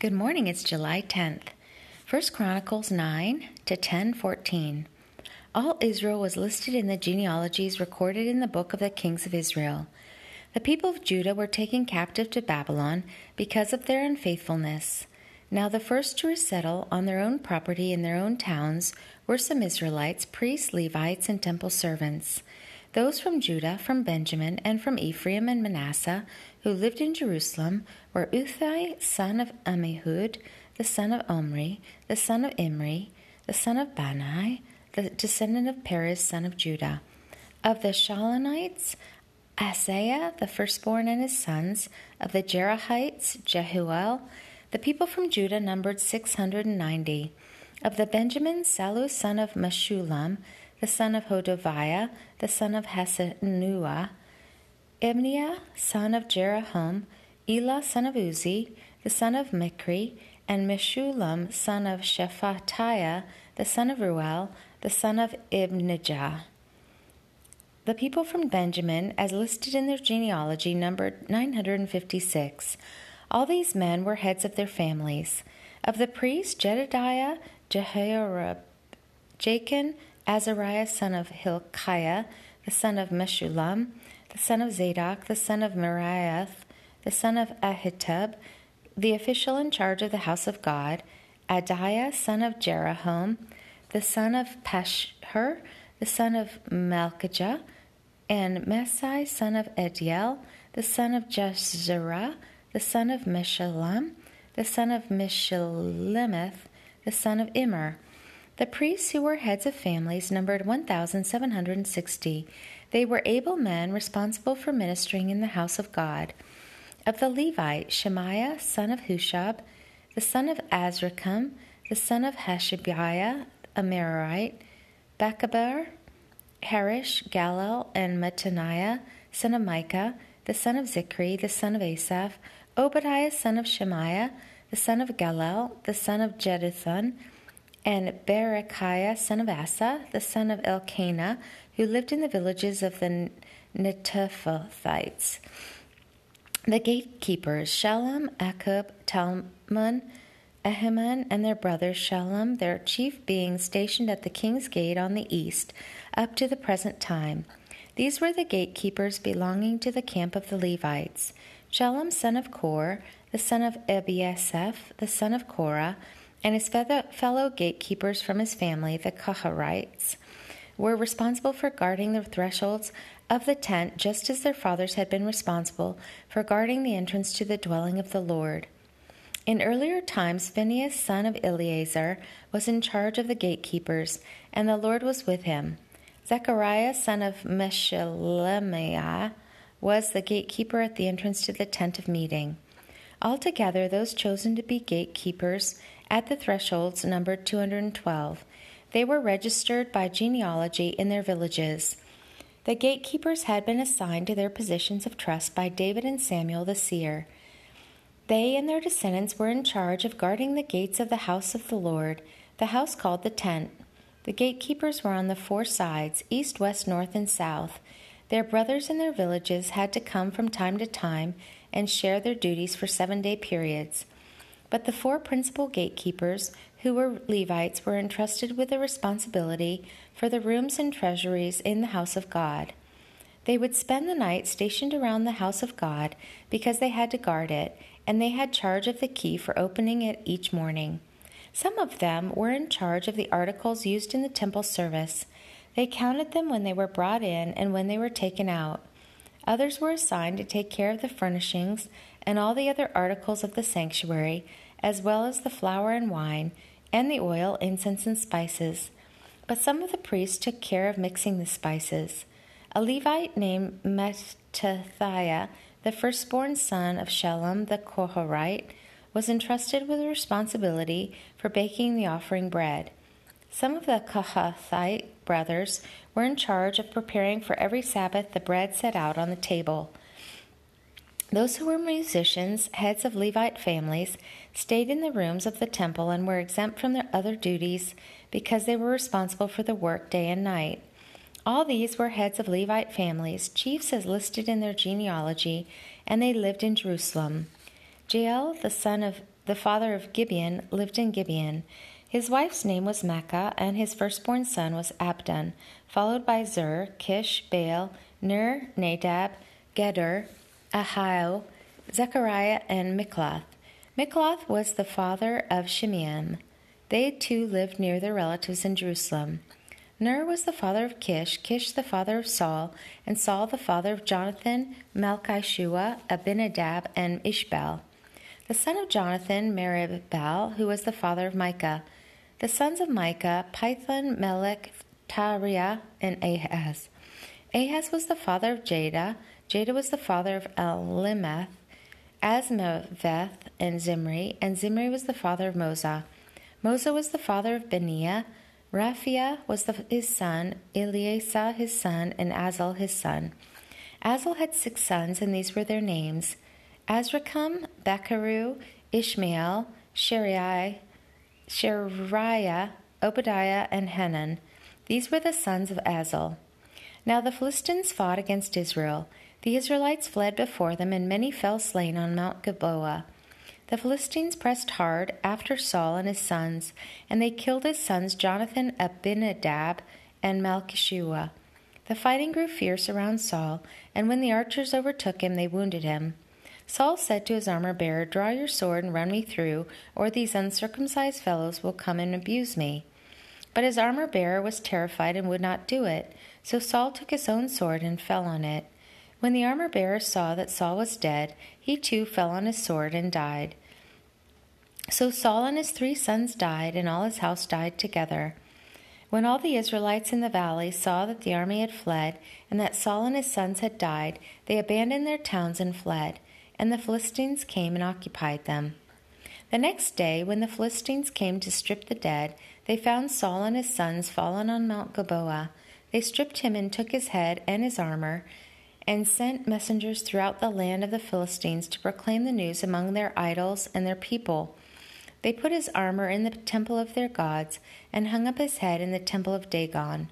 Good morning. It's July 10th. 1 Chronicles 9 to 10:14. All Israel was listed in the genealogies recorded in the book of the kings of Israel. The people of Judah were taken captive to Babylon because of their unfaithfulness. Now the first to resettle on their own property in their own towns were some Israelites, priests, Levites, and temple servants. Those from Judah, from Benjamin, and from Ephraim and Manasseh, who lived in Jerusalem, were Uthai, son of Ammihud, the son of Omri, the son of Imri, the son of Bani, the descendant of Perez, son of Judah. Of the Shilonites, Asaiah, the firstborn, and his sons. Of the Jerahites, Jeuel. The people from Judah numbered six hundred and ninety. Of the Benjamins, Sallu, son of Meshullam, the son of Hodaviah, the son of Hassenuah, Ibneiah, son of Jeroham, Elah, son of Uzzi, the son of Mikri, and Meshullam, son of Shephatiah, the son of Reuel, the son of Ibnijah. The people from Benjamin, as listed in their genealogy, numbered 956. All these men were heads of their families. Of the priests, Jedediah, Jehoiarib, Jakin, Azariah son of Hilkiah, the son of Meshullam, the son of Zadok, the son of Meraioth, the son of Ahitub, the official in charge of the house of God, Adaiah, son of Jeroham, the son of Pashhur, the son of Malkijah, and Maasai, son of Adiel, the son of Jahzerah, the son of Meshullam, the son of Meshillemith, the son of Immer, the priests who were heads of families numbered 1,760. They were able men responsible for ministering in the house of God. Of the Levite, Shemaiah, son of Hasshub, the son of Azrikam, the son of Hashabiah, a Merarite, Bechaber, Heresh, Galal, and Mattaniah, son of Mika, the son of Zikri, the son of Asaph, Obadiah, son of Shemaiah, the son of Galal, the son of Jeduthun, and Berekiah, son of Asa, the son of Elkanah, who lived in the villages of the Netophathites. The gatekeepers, Shallum, Akkub, Talmon, Ahiman, and their brother Shallum, their chief being stationed at the king's gate on the east, up to the present time. These were the gatekeepers belonging to the camp of the Levites. Shallum, son of Kore, the son of Ebiasaph, the son of Korah, and his fellow gatekeepers from his family, the Kohathites, were responsible for guarding the thresholds of the tent, just as their fathers had been responsible for guarding the entrance to the dwelling of the Lord. In earlier times, Phinehas, son of Eleazar, was in charge of the gatekeepers, and the Lord was with him. Zechariah, son of Meshelemiah, was the gatekeeper at the entrance to the tent of meeting. Altogether, those chosen to be gatekeepers at the thresholds numbered 212. They were registered by genealogy in their villages. The gatekeepers had been assigned to their positions of trust by David and Samuel the seer. They and their descendants were in charge of guarding the gates of the house of the Lord, the house called the tent. The gatekeepers were on the four sides east, west, north, and south. Their brothers in their villages had to come from time to time and share their duties for seven day periods. But the four principal gatekeepers, who were Levites, were entrusted with the responsibility for the rooms and treasuries in the house of God. They would spend the night stationed around the house of God because they had to guard it, and they had charge of the key for opening it each morning. Some of them were in charge of the articles used in the temple service. They counted them when they were brought in and when they were taken out. Others were assigned to take care of the furnishings and all the other articles of the sanctuary, as well as the flour and wine, and the oil, incense, and spices. But some of the priests took care of mixing the spices. A Levite named Mattithiah, the firstborn son of Shallum the Kohathite, was entrusted with the responsibility for baking the offering bread. Some of the Kohathite brothers were in charge of preparing for every Sabbath the bread set out on the table. Those who were musicians, heads of Levite families, stayed in the rooms of the temple and were exempt from their other duties because they were responsible for the work day and night. All these were heads of Levite families, chiefs as listed in their genealogy, and they lived in Jerusalem. Jeiel, the son of the father of Gibeon, lived in Gibeon. His wife's name was Maakah, and his firstborn son was Abdon, followed by Zur, Kish, Baal, Ner, Nadab, Gedor, Ahio, Zechariah, and Mikloth. Mikloth was the father of Shimeam. They too lived near their relatives in Jerusalem. Ner was the father of Kish, Kish the father of Saul, and Saul the father of Jonathan, Malki-Shua, Abinadab, and Esh-Baal. The son of Jonathan, Merib-Baal, who was the father of Micah. The sons of Micah, Pithon, Melek, Tahrea, and Ahaz. Ahaz was the father of Jadah. Jadah was the father of Alemeth, Azmaveth, and Zimri, and Zimri was the father of Moza. Moza was the father of Binea. Rephaiah was the, his son, Eleasah his son, and Azel his son. Azel had six sons, and these were their names Azrikam, Bokeru, Ishmael, Sheariah, Sheariah, Obadiah, and Hanan. These were the sons of Azel. Now the Philistines fought against Israel. The Israelites fled before them, and many fell slain on Mount Gilboa. The Philistines pressed hard after Saul and his sons, and they killed his sons Jonathan, Abinadab, and Malki-Shua. The fighting grew fierce around Saul, and when the archers overtook him, they wounded him. Saul said to his armor bearer, Draw your sword and run me through, or these uncircumcised fellows will come and abuse me. But his armor bearer was terrified and would not do it. So Saul took his own sword and fell on it. When the armor bearer saw that Saul was dead, he too fell on his sword and died. So Saul and his three sons died, and all his house died together. When all the Israelites in the valley saw that the army had fled, and that Saul and his sons had died, they abandoned their towns and fled and the Philistines came and occupied them. The next day, when the Philistines came to strip the dead, they found Saul and his sons fallen on Mount Gilboa. They stripped him and took his head and his armor, and sent messengers throughout the land of the Philistines to proclaim the news among their idols and their people. They put his armor in the temple of their gods, and hung up his head in the temple of Dagon.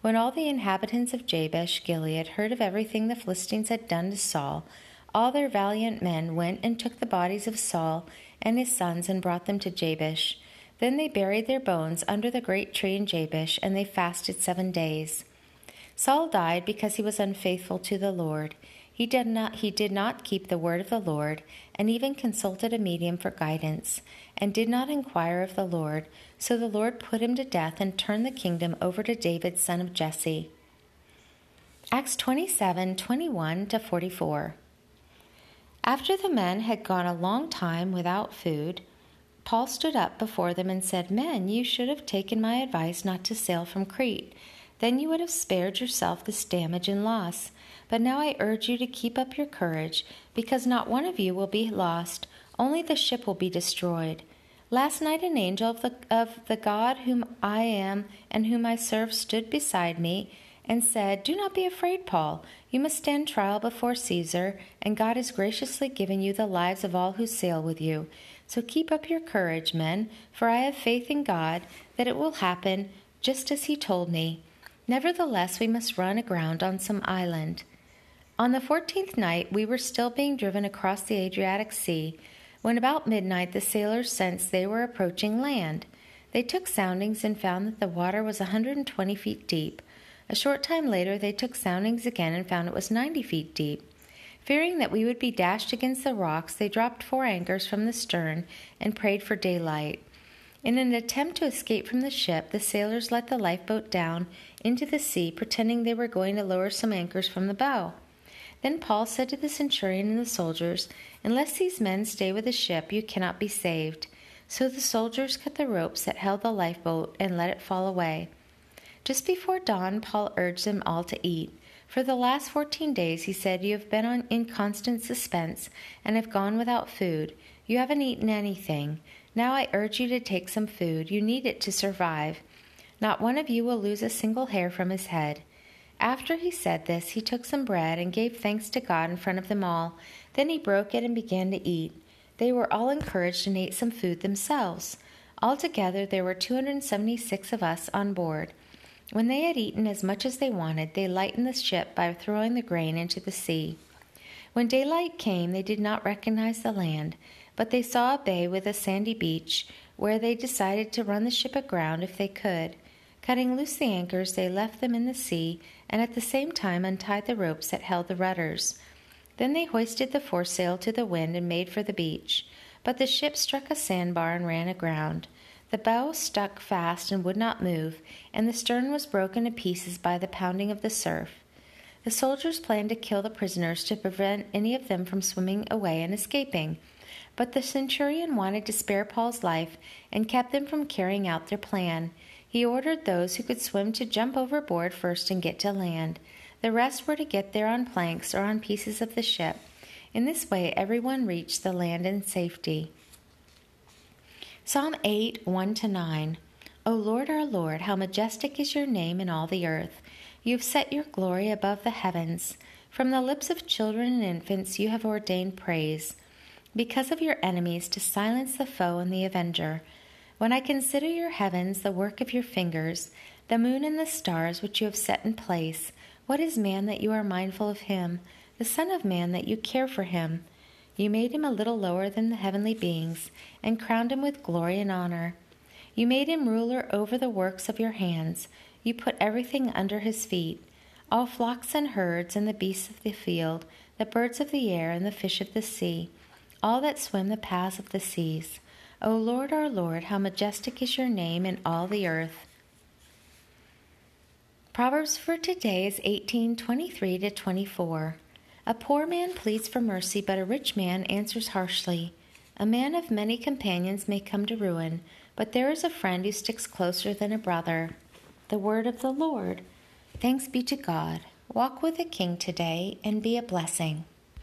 When all the inhabitants of Jabesh Gilead heard of everything the Philistines had done to Saul, all their valiant men went and took the bodies of Saul and his sons and brought them to Jabesh. Then they buried their bones under the great tree in Jabesh, and they fasted seven days. Saul died because he was unfaithful to the Lord. He did not he did not keep the word of the Lord, and even consulted a medium for guidance, and did not inquire of the Lord. So the Lord put him to death and turned the kingdom over to David, son of Jesse. Acts 27 21 to 44. After the men had gone a long time without food, Paul stood up before them and said, Men, you should have taken my advice not to sail from Crete. Then you would have spared yourself this damage and loss. But now I urge you to keep up your courage, because not one of you will be lost, only the ship will be destroyed. Last night an angel of the, of the God whom I am and whom I serve stood beside me and said, Do not be afraid, Paul. You must stand trial before Caesar, and God has graciously given you the lives of all who sail with you. So keep up your courage, men, for I have faith in God that it will happen just as he told me. Nevertheless, we must run aground on some island. On the fourteenth night, we were still being driven across the Adriatic Sea, when about midnight the sailors sensed they were approaching land. They took soundings and found that the water was a 120 feet deep. A short time later, they took soundings again and found it was 90 feet deep. Fearing that we would be dashed against the rocks, they dropped four anchors from the stern and prayed for daylight. In an attempt to escape from the ship, the sailors let the lifeboat down into the sea, pretending they were going to lower some anchors from the bow. Then Paul said to the centurion and the soldiers, Unless these men stay with the ship, you cannot be saved. So the soldiers cut the ropes that held the lifeboat and let it fall away. Just before dawn, Paul urged them all to eat. For the last fourteen days, he said, you have been on, in constant suspense and have gone without food. You haven't eaten anything. Now I urge you to take some food. You need it to survive. Not one of you will lose a single hair from his head. After he said this, he took some bread and gave thanks to God in front of them all. Then he broke it and began to eat. They were all encouraged and ate some food themselves. Altogether, there were 276 of us on board. When they had eaten as much as they wanted, they lightened the ship by throwing the grain into the sea. When daylight came, they did not recognize the land, but they saw a bay with a sandy beach where they decided to run the ship aground if they could. Cutting loose the anchors, they left them in the sea and at the same time untied the ropes that held the rudders. Then they hoisted the foresail to the wind and made for the beach. But the ship struck a sandbar and ran aground. The bow stuck fast and would not move, and the stern was broken to pieces by the pounding of the surf. The soldiers planned to kill the prisoners to prevent any of them from swimming away and escaping. But the centurion wanted to spare Paul's life and kept them from carrying out their plan. He ordered those who could swim to jump overboard first and get to land. The rest were to get there on planks or on pieces of the ship. In this way, everyone reached the land in safety. Psalm 8 1 9. O Lord, our Lord, how majestic is your name in all the earth! You have set your glory above the heavens. From the lips of children and infants you have ordained praise, because of your enemies, to silence the foe and the avenger. When I consider your heavens, the work of your fingers, the moon and the stars which you have set in place, what is man that you are mindful of him, the Son of Man that you care for him? You made him a little lower than the heavenly beings, and crowned him with glory and honor. You made him ruler over the works of your hands. You put everything under his feet all flocks and herds, and the beasts of the field, the birds of the air, and the fish of the sea, all that swim the paths of the seas. O Lord, our Lord, how majestic is your name in all the earth. Proverbs for today is 18:23 to 24. A poor man pleads for mercy, but a rich man answers harshly. A man of many companions may come to ruin, but there is a friend who sticks closer than a brother. The word of the Lord. Thanks be to God. Walk with a King today and be a blessing.